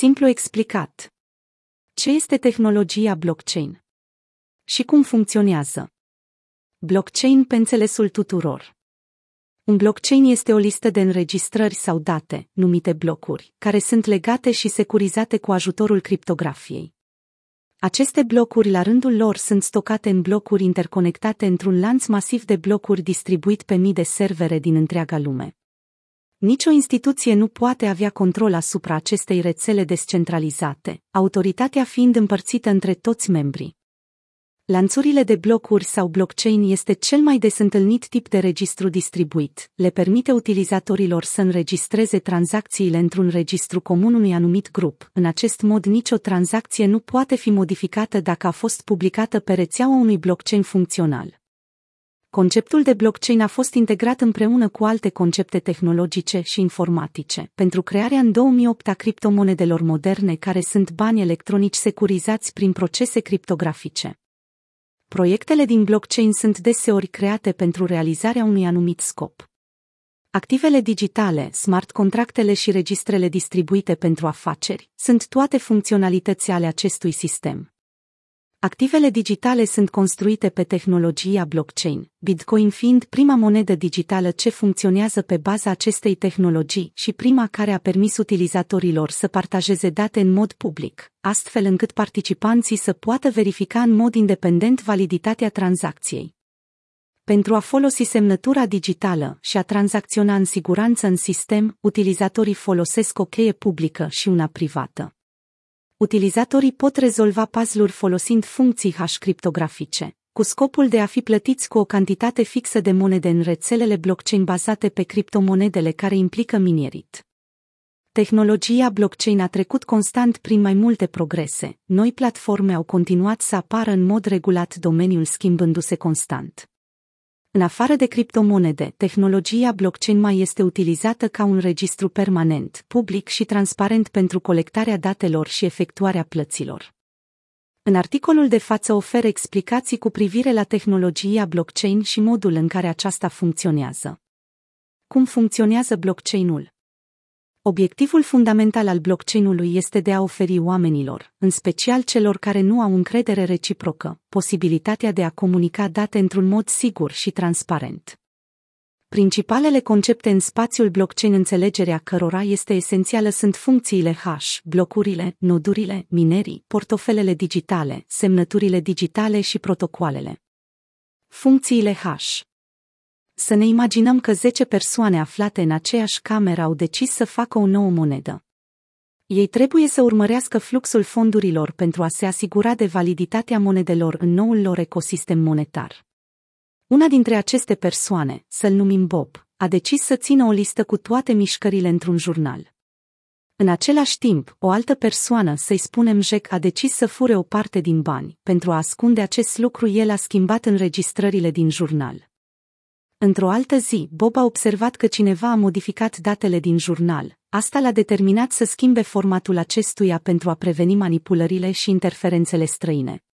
Simplu explicat. Ce este tehnologia blockchain? Și cum funcționează? Blockchain pe înțelesul tuturor. Un blockchain este o listă de înregistrări sau date, numite blocuri, care sunt legate și securizate cu ajutorul criptografiei. Aceste blocuri la rândul lor sunt stocate în blocuri interconectate într-un lanț masiv de blocuri distribuit pe mii de servere din întreaga lume. Nicio instituție nu poate avea control asupra acestei rețele descentralizate, autoritatea fiind împărțită între toți membrii. Lanțurile de blocuri sau blockchain este cel mai des întâlnit tip de registru distribuit. Le permite utilizatorilor să înregistreze tranzacțiile într-un registru comun unui anumit grup. În acest mod, nicio tranzacție nu poate fi modificată dacă a fost publicată pe rețeaua unui blockchain funcțional. Conceptul de blockchain a fost integrat împreună cu alte concepte tehnologice și informatice pentru crearea în 2008 a criptomonedelor moderne care sunt bani electronici securizați prin procese criptografice. Proiectele din blockchain sunt deseori create pentru realizarea unui anumit scop. Activele digitale, smart contractele și registrele distribuite pentru afaceri sunt toate funcționalități ale acestui sistem. Activele digitale sunt construite pe tehnologia blockchain, Bitcoin fiind prima monedă digitală ce funcționează pe baza acestei tehnologii și prima care a permis utilizatorilor să partajeze date în mod public, astfel încât participanții să poată verifica în mod independent validitatea tranzacției. Pentru a folosi semnătura digitală și a tranzacționa în siguranță în sistem, utilizatorii folosesc o cheie publică și una privată utilizatorii pot rezolva puzzle-uri folosind funcții hash criptografice, cu scopul de a fi plătiți cu o cantitate fixă de monede în rețelele blockchain bazate pe criptomonedele care implică minierit. Tehnologia blockchain a trecut constant prin mai multe progrese, noi platforme au continuat să apară în mod regulat domeniul schimbându-se constant. În afară de criptomonede, tehnologia blockchain mai este utilizată ca un registru permanent, public și transparent pentru colectarea datelor și efectuarea plăților. În articolul de față ofer explicații cu privire la tehnologia blockchain și modul în care aceasta funcționează. Cum funcționează blockchain-ul? Obiectivul fundamental al blockchain-ului este de a oferi oamenilor, în special celor care nu au încredere reciprocă, posibilitatea de a comunica date într-un mod sigur și transparent. Principalele concepte în spațiul blockchain înțelegerea cărora este esențială sunt funcțiile hash, blocurile, nodurile, minerii, portofelele digitale, semnăturile digitale și protocoalele. Funcțiile hash să ne imaginăm că 10 persoane aflate în aceeași cameră au decis să facă o nouă monedă. Ei trebuie să urmărească fluxul fondurilor pentru a se asigura de validitatea monedelor în noul lor ecosistem monetar. Una dintre aceste persoane, să-l numim Bob, a decis să țină o listă cu toate mișcările într-un jurnal. În același timp, o altă persoană, să-i spunem Jack, a decis să fure o parte din bani. Pentru a ascunde acest lucru, el a schimbat înregistrările din jurnal. Într-o altă zi, Bob a observat că cineva a modificat datele din jurnal. Asta l-a determinat să schimbe formatul acestuia pentru a preveni manipulările și interferențele străine.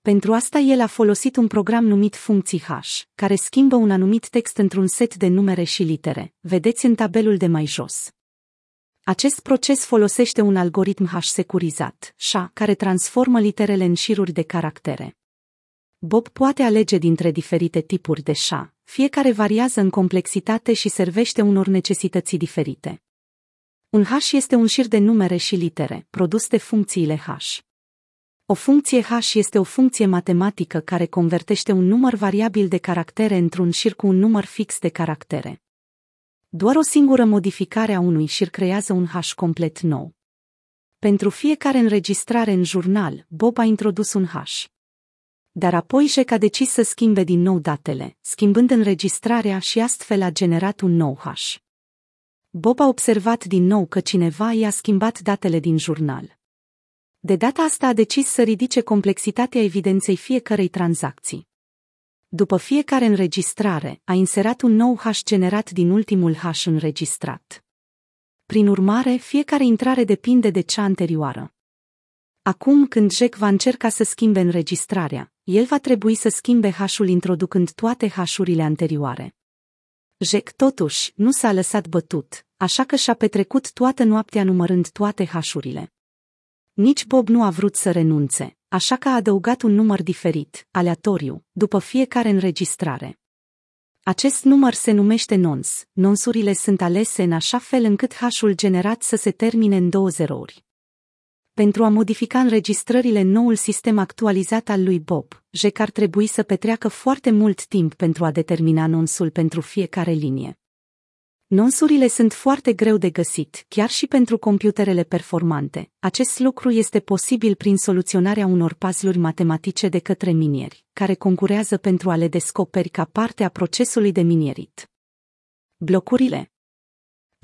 Pentru asta el a folosit un program numit funcții hash, care schimbă un anumit text într-un set de numere și litere. Vedeți în tabelul de mai jos. Acest proces folosește un algoritm hash securizat, SHA, care transformă literele în șiruri de caractere. Bob poate alege dintre diferite tipuri de SHA, fiecare variază în complexitate și servește unor necesități diferite. Un hash este un șir de numere și litere, produs de funcțiile hash. O funcție hash este o funcție matematică care convertește un număr variabil de caractere într-un șir cu un număr fix de caractere. Doar o singură modificare a unui șir creează un hash complet nou. Pentru fiecare înregistrare în jurnal, Bob a introdus un hash dar apoi Jack a decis să schimbe din nou datele, schimbând înregistrarea și astfel a generat un nou hash. Bob a observat din nou că cineva i-a schimbat datele din jurnal. De data asta a decis să ridice complexitatea evidenței fiecărei tranzacții. După fiecare înregistrare, a inserat un nou hash generat din ultimul hash înregistrat. Prin urmare, fiecare intrare depinde de cea anterioară. Acum când Jack va încerca să schimbe înregistrarea, el va trebui să schimbe hașul introducând toate hașurile anterioare. Jack totuși nu s-a lăsat bătut, așa că și-a petrecut toată noaptea numărând toate hașurile. Nici Bob nu a vrut să renunțe, așa că a adăugat un număr diferit, aleatoriu, după fiecare înregistrare. Acest număr se numește nons. Nonsurile sunt alese în așa fel încât hașul generat să se termine în două zerouri. Pentru a modifica înregistrările în noul sistem actualizat al lui Bob, Jack ar trebui să petreacă foarte mult timp pentru a determina nonsul pentru fiecare linie. Nonsurile sunt foarte greu de găsit, chiar și pentru computerele performante. Acest lucru este posibil prin soluționarea unor puzzle matematice de către minieri, care concurează pentru a le descoperi ca parte a procesului de minierit. Blocurile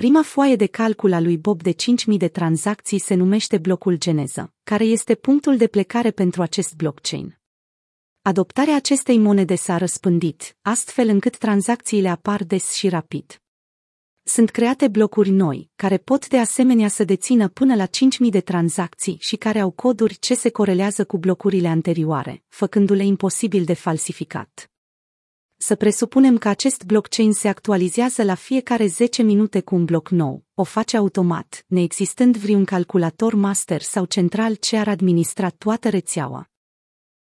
Prima foaie de calcul a lui Bob de 5.000 de tranzacții se numește blocul geneză, care este punctul de plecare pentru acest blockchain. Adoptarea acestei monede s-a răspândit, astfel încât tranzacțiile apar des și rapid. Sunt create blocuri noi, care pot de asemenea să dețină până la 5.000 de tranzacții și care au coduri ce se corelează cu blocurile anterioare, făcându-le imposibil de falsificat. Să presupunem că acest blockchain se actualizează la fiecare 10 minute cu un bloc nou, o face automat, neexistând vreun calculator master sau central ce ar administra toată rețeaua.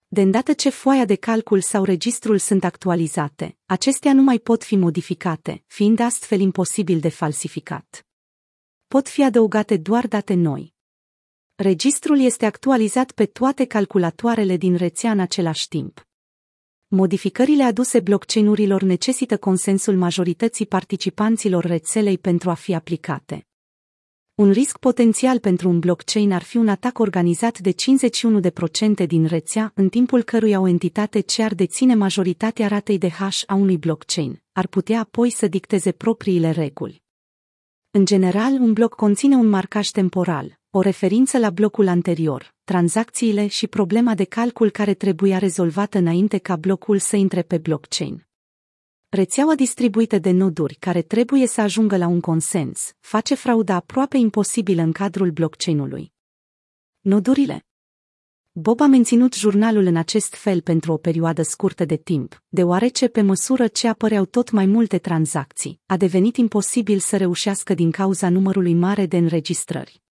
De îndată ce foaia de calcul sau registrul sunt actualizate, acestea nu mai pot fi modificate, fiind astfel imposibil de falsificat. Pot fi adăugate doar date noi. Registrul este actualizat pe toate calculatoarele din rețea în același timp. Modificările aduse blockchain-urilor necesită consensul majorității participanților rețelei pentru a fi aplicate. Un risc potențial pentru un blockchain ar fi un atac organizat de 51% din rețea, în timpul căruia o entitate ce ar deține majoritatea ratei de hash a unui blockchain, ar putea apoi să dicteze propriile reguli. În general, un bloc conține un marcaj temporal, o referință la blocul anterior, tranzacțiile și problema de calcul care trebuia rezolvată înainte ca blocul să intre pe blockchain. Rețeaua distribuită de noduri care trebuie să ajungă la un consens face frauda aproape imposibilă în cadrul blockchain-ului. Nodurile Bob a menținut jurnalul în acest fel pentru o perioadă scurtă de timp, deoarece pe măsură ce apăreau tot mai multe tranzacții, a devenit imposibil să reușească din cauza numărului mare de înregistrări.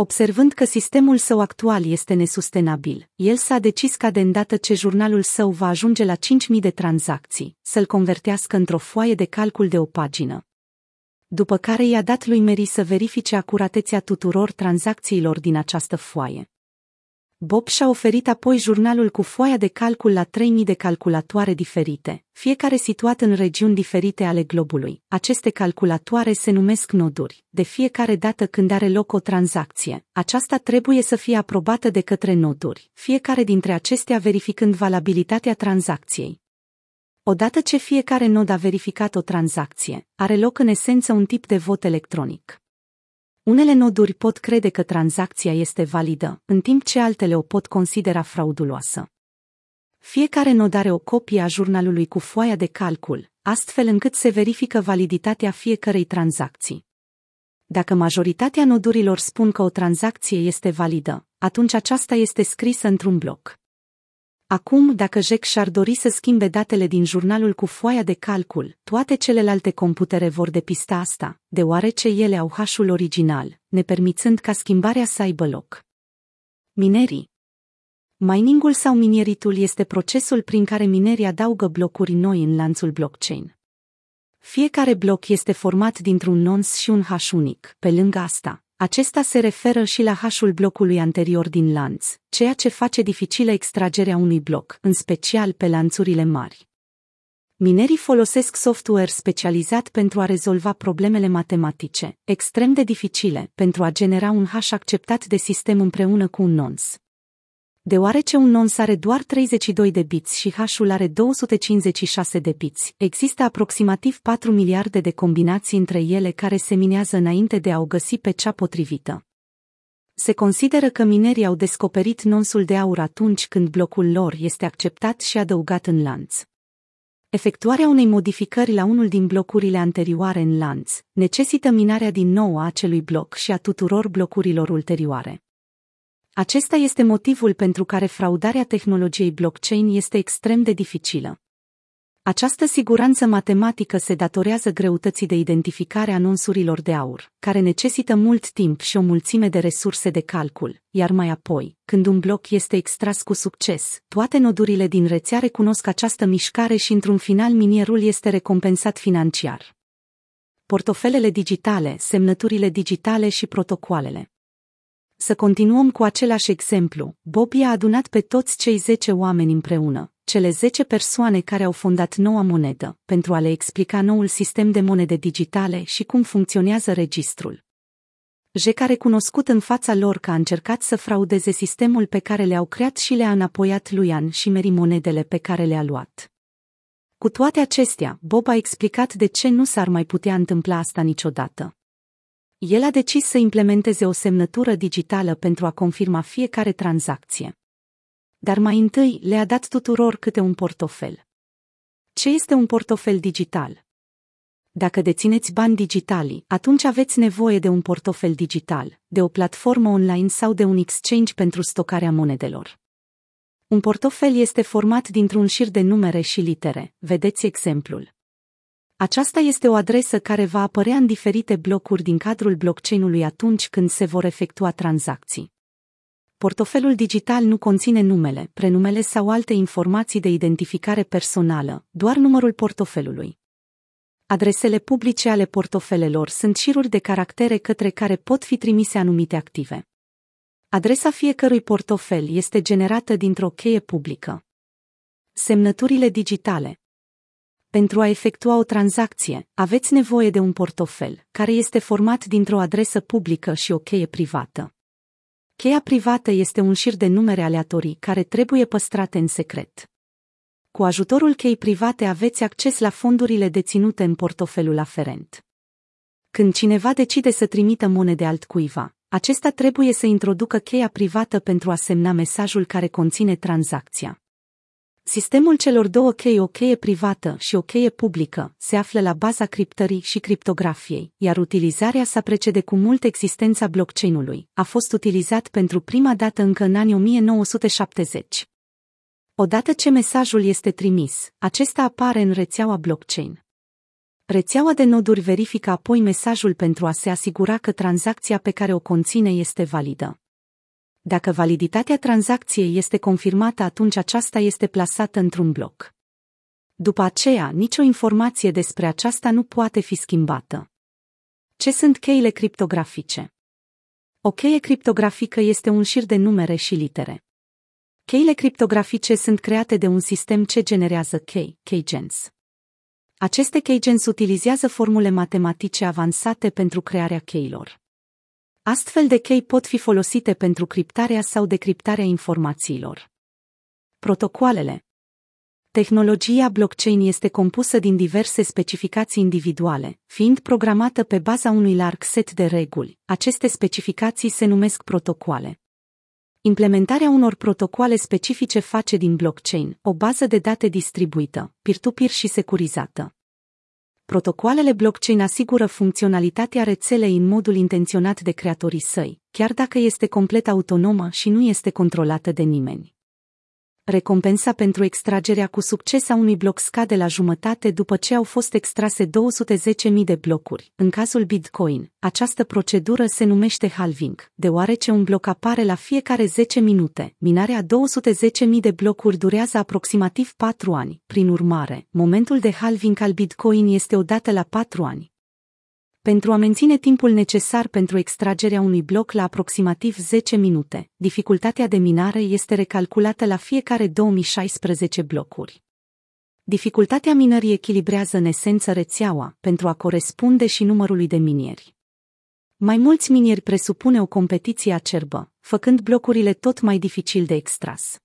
Observând că sistemul său actual este nesustenabil, el s-a decis ca de îndată ce jurnalul său va ajunge la 5.000 de tranzacții, să-l convertească într-o foaie de calcul de o pagină. După care i-a dat lui Mary să verifice acuratețea tuturor tranzacțiilor din această foaie. Bob și-a oferit apoi jurnalul cu foaia de calcul la 3000 de calculatoare diferite, fiecare situat în regiuni diferite ale globului. Aceste calculatoare se numesc noduri. De fiecare dată când are loc o tranzacție, aceasta trebuie să fie aprobată de către noduri, fiecare dintre acestea verificând valabilitatea tranzacției. Odată ce fiecare nod a verificat o tranzacție, are loc în esență un tip de vot electronic. Unele noduri pot crede că tranzacția este validă, în timp ce altele o pot considera frauduloasă. Fiecare nod are o copie a jurnalului cu foaia de calcul, astfel încât se verifică validitatea fiecărei tranzacții. Dacă majoritatea nodurilor spun că o tranzacție este validă, atunci aceasta este scrisă într-un bloc. Acum, dacă Jack și-ar dori să schimbe datele din jurnalul cu foaia de calcul, toate celelalte computere vor depista asta, deoarece ele au hașul original, nepermițând ca schimbarea să aibă loc. Minerii Miningul sau minieritul este procesul prin care minerii adaugă blocuri noi în lanțul blockchain. Fiecare bloc este format dintr-un nons și un hash unic. Pe lângă asta, acesta se referă și la hașul blocului anterior din lanț, ceea ce face dificilă extragerea unui bloc, în special pe lanțurile mari. Minerii folosesc software specializat pentru a rezolva problemele matematice, extrem de dificile, pentru a genera un hash acceptat de sistem împreună cu un nons. Deoarece un nons are doar 32 de bits și hash-ul are 256 de bits, există aproximativ 4 miliarde de combinații între ele care se minează înainte de a o găsi pe cea potrivită. Se consideră că minerii au descoperit nonsul de aur atunci când blocul lor este acceptat și adăugat în lanț. Efectuarea unei modificări la unul din blocurile anterioare în lanț necesită minarea din nou a acelui bloc și a tuturor blocurilor ulterioare. Acesta este motivul pentru care fraudarea tehnologiei blockchain este extrem de dificilă. Această siguranță matematică se datorează greutății de identificare a nonsurilor de aur, care necesită mult timp și o mulțime de resurse de calcul, iar mai apoi, când un bloc este extras cu succes, toate nodurile din rețea recunosc această mișcare și într-un final minierul este recompensat financiar. Portofelele digitale, semnăturile digitale și protocoalele. Să continuăm cu același exemplu. Bobby a adunat pe toți cei 10 oameni împreună, cele 10 persoane care au fondat noua monedă, pentru a le explica noul sistem de monede digitale și cum funcționează registrul. Jec a recunoscut în fața lor că a încercat să fraudeze sistemul pe care le-au creat și le-a înapoiat lui An și Mary monedele pe care le-a luat. Cu toate acestea, Bob a explicat de ce nu s-ar mai putea întâmpla asta niciodată. El a decis să implementeze o semnătură digitală pentru a confirma fiecare tranzacție dar mai întâi le-a dat tuturor câte un portofel. Ce este un portofel digital? Dacă dețineți bani digitali, atunci aveți nevoie de un portofel digital, de o platformă online sau de un exchange pentru stocarea monedelor. Un portofel este format dintr-un șir de numere și litere, vedeți exemplul. Aceasta este o adresă care va apărea în diferite blocuri din cadrul blockchain-ului atunci când se vor efectua tranzacții. Portofelul digital nu conține numele, prenumele sau alte informații de identificare personală, doar numărul portofelului. Adresele publice ale portofelelor sunt șiruri de caractere către care pot fi trimise anumite active. Adresa fiecărui portofel este generată dintr-o cheie publică. Semnăturile digitale. Pentru a efectua o tranzacție, aveți nevoie de un portofel, care este format dintr-o adresă publică și o cheie privată. Cheia privată este un șir de numere aleatorii care trebuie păstrate în secret. Cu ajutorul chei private aveți acces la fondurile deținute în portofelul aferent. Când cineva decide să trimită monede altcuiva, acesta trebuie să introducă cheia privată pentru a semna mesajul care conține tranzacția. Sistemul celor două chei, o cheie privată și o cheie publică, se află la baza criptării și criptografiei, iar utilizarea sa precede cu mult existența blockchain-ului. A fost utilizat pentru prima dată încă în anii 1970. Odată ce mesajul este trimis, acesta apare în rețeaua blockchain. Rețeaua de noduri verifică apoi mesajul pentru a se asigura că tranzacția pe care o conține este validă. Dacă validitatea tranzacției este confirmată, atunci aceasta este plasată într-un bloc. După aceea, nicio informație despre aceasta nu poate fi schimbată. Ce sunt cheile criptografice? O cheie criptografică este un șir de numere și litere. Cheile criptografice sunt create de un sistem ce generează chei, keygens. Aceste keygens utilizează formule matematice avansate pentru crearea cheilor. Astfel de chei pot fi folosite pentru criptarea sau decriptarea informațiilor. Protocoalele Tehnologia blockchain este compusă din diverse specificații individuale, fiind programată pe baza unui larg set de reguli. Aceste specificații se numesc protocoale. Implementarea unor protocoale specifice face din blockchain o bază de date distribuită, peer-to-peer și securizată. Protocoalele blockchain asigură funcționalitatea rețelei în modul intenționat de creatorii săi, chiar dacă este complet autonomă și nu este controlată de nimeni. Recompensa pentru extragerea cu succes a unui bloc scade la jumătate după ce au fost extrase 210.000 de blocuri. În cazul Bitcoin, această procedură se numește halving, deoarece un bloc apare la fiecare 10 minute. Minarea 210.000 de blocuri durează aproximativ 4 ani. Prin urmare, momentul de halving al Bitcoin este odată la 4 ani. Pentru a menține timpul necesar pentru extragerea unui bloc la aproximativ 10 minute, dificultatea de minare este recalculată la fiecare 2016 blocuri. Dificultatea minării echilibrează în esență rețeaua pentru a corespunde și numărului de minieri. Mai mulți minieri presupune o competiție acerbă, făcând blocurile tot mai dificil de extras.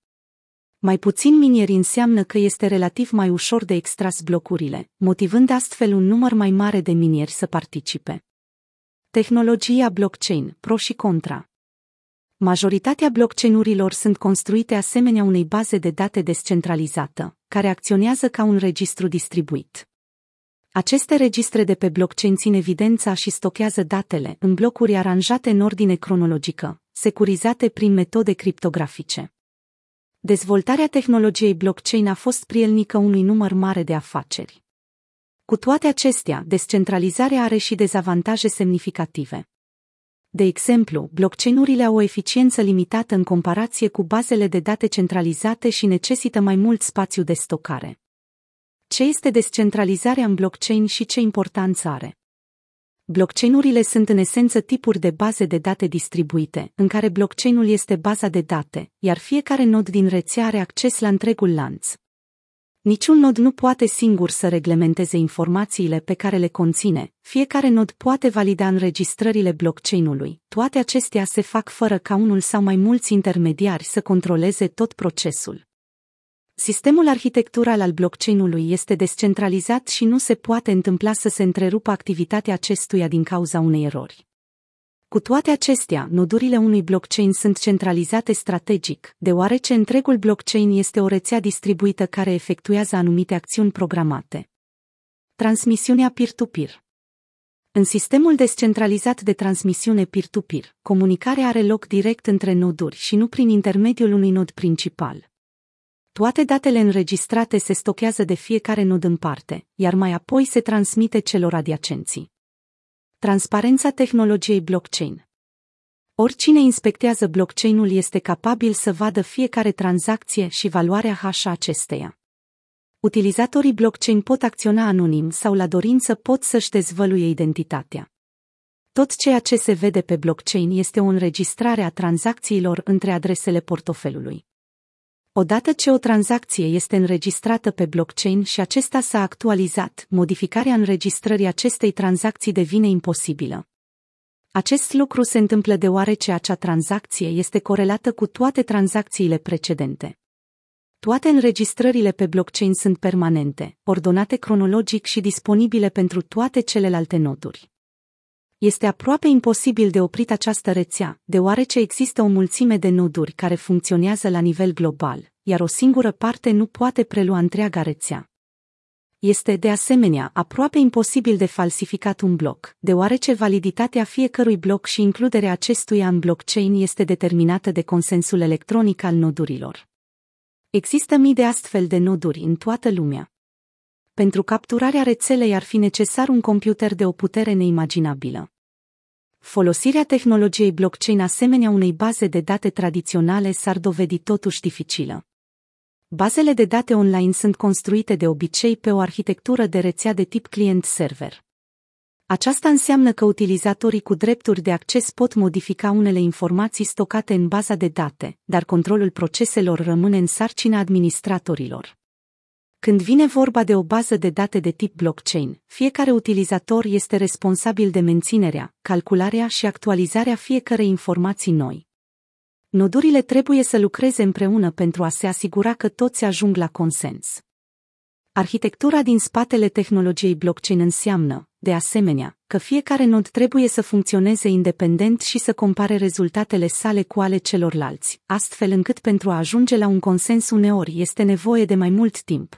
Mai puțin minieri înseamnă că este relativ mai ușor de extras blocurile, motivând astfel un număr mai mare de minieri să participe. Tehnologia blockchain, pro și contra. Majoritatea blockchain-urilor sunt construite asemenea unei baze de date descentralizată, care acționează ca un registru distribuit. Aceste registre de pe blockchain țin evidența și stochează datele în blocuri aranjate în ordine cronologică, securizate prin metode criptografice. Dezvoltarea tehnologiei blockchain a fost prielnică unui număr mare de afaceri. Cu toate acestea, descentralizarea are și dezavantaje semnificative. De exemplu, blockchain-urile au o eficiență limitată în comparație cu bazele de date centralizate și necesită mai mult spațiu de stocare. Ce este descentralizarea în blockchain și ce importanță are? Blockchain-urile sunt în esență tipuri de baze de date distribuite, în care blockchain-ul este baza de date, iar fiecare nod din rețea are acces la întregul lanț. Niciun nod nu poate singur să reglementeze informațiile pe care le conține, fiecare nod poate valida înregistrările blockchain-ului. Toate acestea se fac fără ca unul sau mai mulți intermediari să controleze tot procesul. Sistemul arhitectural al blockchain-ului este descentralizat și nu se poate întâmpla să se întrerupă activitatea acestuia din cauza unei erori. Cu toate acestea, nodurile unui blockchain sunt centralizate strategic, deoarece întregul blockchain este o rețea distribuită care efectuează anumite acțiuni programate. Transmisiunea peer-to-peer În sistemul descentralizat de transmisiune peer-to-peer, comunicarea are loc direct între noduri și nu prin intermediul unui nod principal. Toate datele înregistrate se stochează de fiecare nod în parte, iar mai apoi se transmite celor adiacenții. Transparența tehnologiei blockchain Oricine inspectează blockchain-ul este capabil să vadă fiecare tranzacție și valoarea hash a acesteia. Utilizatorii blockchain pot acționa anonim sau la dorință pot să-și dezvăluie identitatea. Tot ceea ce se vede pe blockchain este o înregistrare a tranzacțiilor între adresele portofelului. Odată ce o tranzacție este înregistrată pe blockchain și acesta s-a actualizat, modificarea înregistrării acestei tranzacții devine imposibilă. Acest lucru se întâmplă deoarece acea tranzacție este corelată cu toate tranzacțiile precedente. Toate înregistrările pe blockchain sunt permanente, ordonate cronologic și disponibile pentru toate celelalte noduri. Este aproape imposibil de oprit această rețea, deoarece există o mulțime de noduri care funcționează la nivel global, iar o singură parte nu poate prelua întreaga rețea. Este, de asemenea, aproape imposibil de falsificat un bloc, deoarece validitatea fiecărui bloc și includerea acestuia în blockchain este determinată de consensul electronic al nodurilor. Există mii de astfel de noduri în toată lumea. Pentru capturarea rețelei ar fi necesar un computer de o putere neimaginabilă. Folosirea tehnologiei blockchain asemenea unei baze de date tradiționale s-ar dovedi totuși dificilă. Bazele de date online sunt construite de obicei pe o arhitectură de rețea de tip client-server. Aceasta înseamnă că utilizatorii cu drepturi de acces pot modifica unele informații stocate în baza de date, dar controlul proceselor rămâne în sarcina administratorilor. Când vine vorba de o bază de date de tip blockchain, fiecare utilizator este responsabil de menținerea, calcularea și actualizarea fiecărei informații noi. Nodurile trebuie să lucreze împreună pentru a se asigura că toți ajung la consens. Arhitectura din spatele tehnologiei blockchain înseamnă, de asemenea, că fiecare nod trebuie să funcționeze independent și să compare rezultatele sale cu ale celorlalți, astfel încât pentru a ajunge la un consens uneori este nevoie de mai mult timp.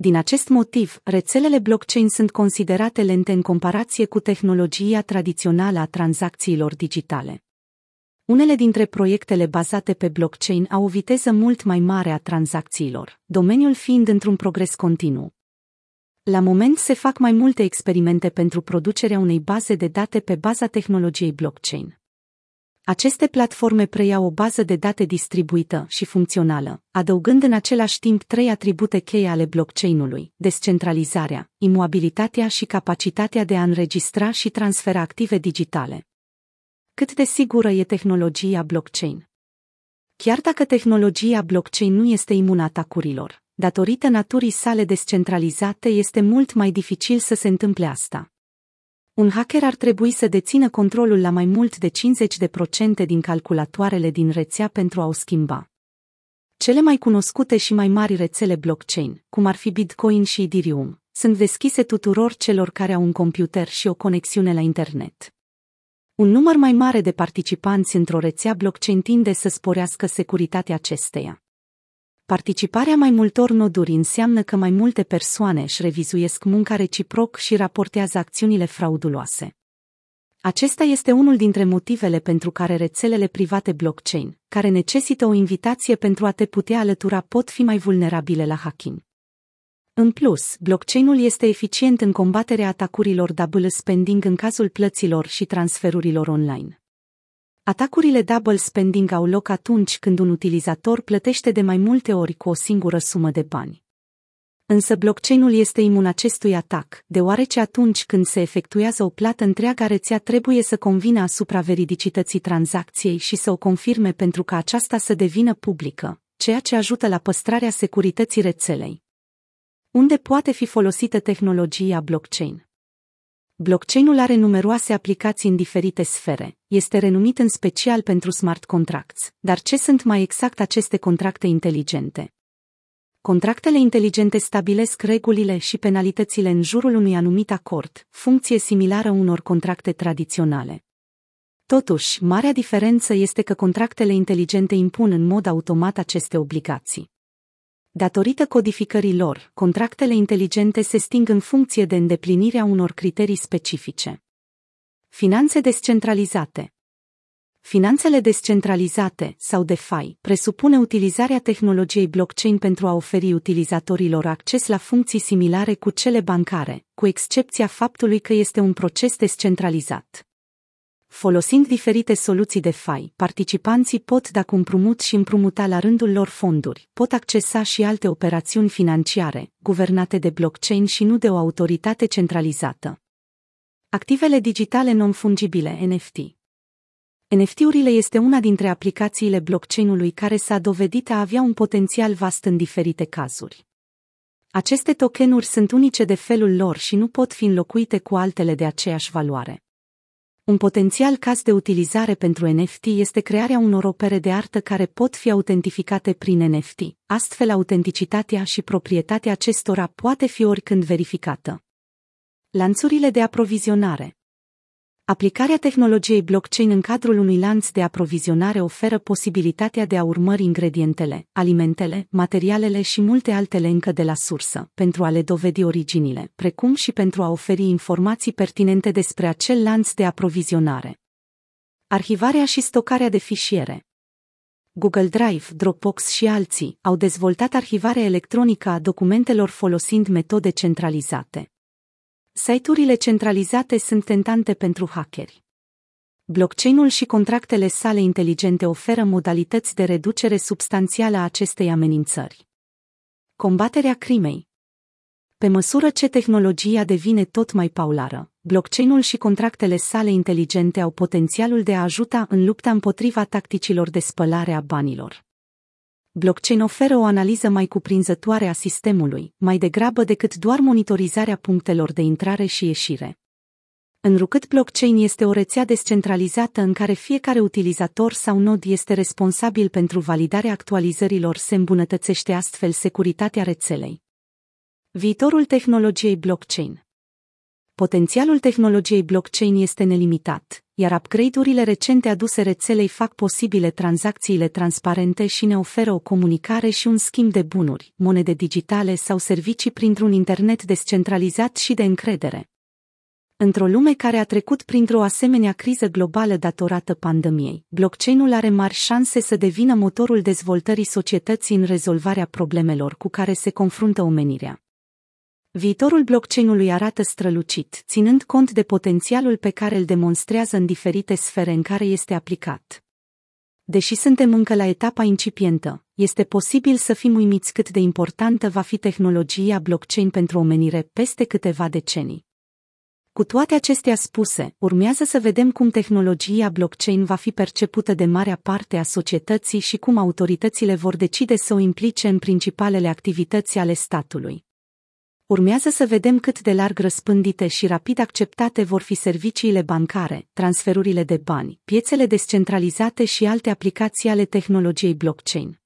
Din acest motiv, rețelele blockchain sunt considerate lente în comparație cu tehnologia tradițională a tranzacțiilor digitale. Unele dintre proiectele bazate pe blockchain au o viteză mult mai mare a tranzacțiilor, domeniul fiind într-un progres continuu. La moment se fac mai multe experimente pentru producerea unei baze de date pe baza tehnologiei blockchain. Aceste platforme preiau o bază de date distribuită și funcțională, adăugând în același timp trei atribute cheie ale blockchain-ului, descentralizarea, imuabilitatea și capacitatea de a înregistra și transfera active digitale. Cât de sigură e tehnologia blockchain? Chiar dacă tehnologia blockchain nu este imună atacurilor, datorită naturii sale descentralizate este mult mai dificil să se întâmple asta. Un hacker ar trebui să dețină controlul la mai mult de 50% din calculatoarele din rețea pentru a o schimba. Cele mai cunoscute și mai mari rețele blockchain, cum ar fi Bitcoin și Ethereum, sunt deschise tuturor celor care au un computer și o conexiune la internet. Un număr mai mare de participanți într-o rețea blockchain tinde să sporească securitatea acesteia. Participarea mai multor noduri înseamnă că mai multe persoane își revizuiesc munca reciproc și raportează acțiunile frauduloase. Acesta este unul dintre motivele pentru care rețelele private blockchain, care necesită o invitație pentru a te putea alătura, pot fi mai vulnerabile la hacking. În plus, blockchain-ul este eficient în combaterea atacurilor double spending în cazul plăților și transferurilor online. Atacurile double spending au loc atunci când un utilizator plătește de mai multe ori cu o singură sumă de bani. Însă blockchain-ul este imun acestui atac, deoarece atunci când se efectuează o plată întreaga rețea trebuie să convină asupra veridicității tranzacției și să o confirme pentru ca aceasta să devină publică, ceea ce ajută la păstrarea securității rețelei. Unde poate fi folosită tehnologia blockchain? Blockchain-ul are numeroase aplicații în diferite sfere, este renumit în special pentru smart contracts, dar ce sunt mai exact aceste contracte inteligente? Contractele inteligente stabilesc regulile și penalitățile în jurul unui anumit acord, funcție similară unor contracte tradiționale. Totuși, marea diferență este că contractele inteligente impun în mod automat aceste obligații. Datorită codificării lor, contractele inteligente se sting în funcție de îndeplinirea unor criterii specifice. Finanțe descentralizate Finanțele descentralizate, sau DeFi, presupune utilizarea tehnologiei blockchain pentru a oferi utilizatorilor acces la funcții similare cu cele bancare, cu excepția faptului că este un proces descentralizat. Folosind diferite soluții de FI, participanții pot da cu împrumut și împrumuta la rândul lor fonduri, pot accesa și alte operațiuni financiare, guvernate de blockchain și nu de o autoritate centralizată. Activele digitale non-fungibile NFT NFT-urile este una dintre aplicațiile blockchain-ului care s-a dovedit a avea un potențial vast în diferite cazuri. Aceste tokenuri sunt unice de felul lor și nu pot fi înlocuite cu altele de aceeași valoare. Un potențial caz de utilizare pentru NFT este crearea unor opere de artă care pot fi autentificate prin NFT, astfel autenticitatea și proprietatea acestora poate fi oricând verificată. Lanțurile de aprovizionare Aplicarea tehnologiei blockchain în cadrul unui lanț de aprovizionare oferă posibilitatea de a urmări ingredientele, alimentele, materialele și multe altele încă de la sursă, pentru a le dovedi originile, precum și pentru a oferi informații pertinente despre acel lanț de aprovizionare. Arhivarea și stocarea de fișiere Google Drive, Dropbox și alții au dezvoltat arhivarea electronică a documentelor folosind metode centralizate. Site-urile centralizate sunt tentante pentru hackeri. Blockchain-ul și contractele sale inteligente oferă modalități de reducere substanțială a acestei amenințări. Combaterea crimei Pe măsură ce tehnologia devine tot mai paulară, blockchain-ul și contractele sale inteligente au potențialul de a ajuta în lupta împotriva tacticilor de spălare a banilor. Blockchain oferă o analiză mai cuprinzătoare a sistemului, mai degrabă decât doar monitorizarea punctelor de intrare și ieșire. Înrucât blockchain este o rețea descentralizată în care fiecare utilizator sau nod este responsabil pentru validarea actualizărilor, se îmbunătățește astfel securitatea rețelei. Viitorul tehnologiei blockchain Potențialul tehnologiei blockchain este nelimitat, iar upgrade-urile recente aduse rețelei fac posibile tranzacțiile transparente și ne oferă o comunicare și un schimb de bunuri, monede digitale sau servicii printr-un internet descentralizat și de încredere. Într-o lume care a trecut printr-o asemenea criză globală datorată pandemiei, blockchain-ul are mari șanse să devină motorul dezvoltării societății în rezolvarea problemelor cu care se confruntă omenirea. Viitorul blockchain-ului arată strălucit, ținând cont de potențialul pe care îl demonstrează în diferite sfere în care este aplicat. Deși suntem încă la etapa incipientă, este posibil să fim uimiți cât de importantă va fi tehnologia blockchain pentru omenire peste câteva decenii. Cu toate acestea spuse, urmează să vedem cum tehnologia blockchain va fi percepută de marea parte a societății și cum autoritățile vor decide să o implice în principalele activități ale statului. Urmează să vedem cât de larg răspândite și rapid acceptate vor fi serviciile bancare, transferurile de bani, piețele descentralizate și alte aplicații ale tehnologiei blockchain.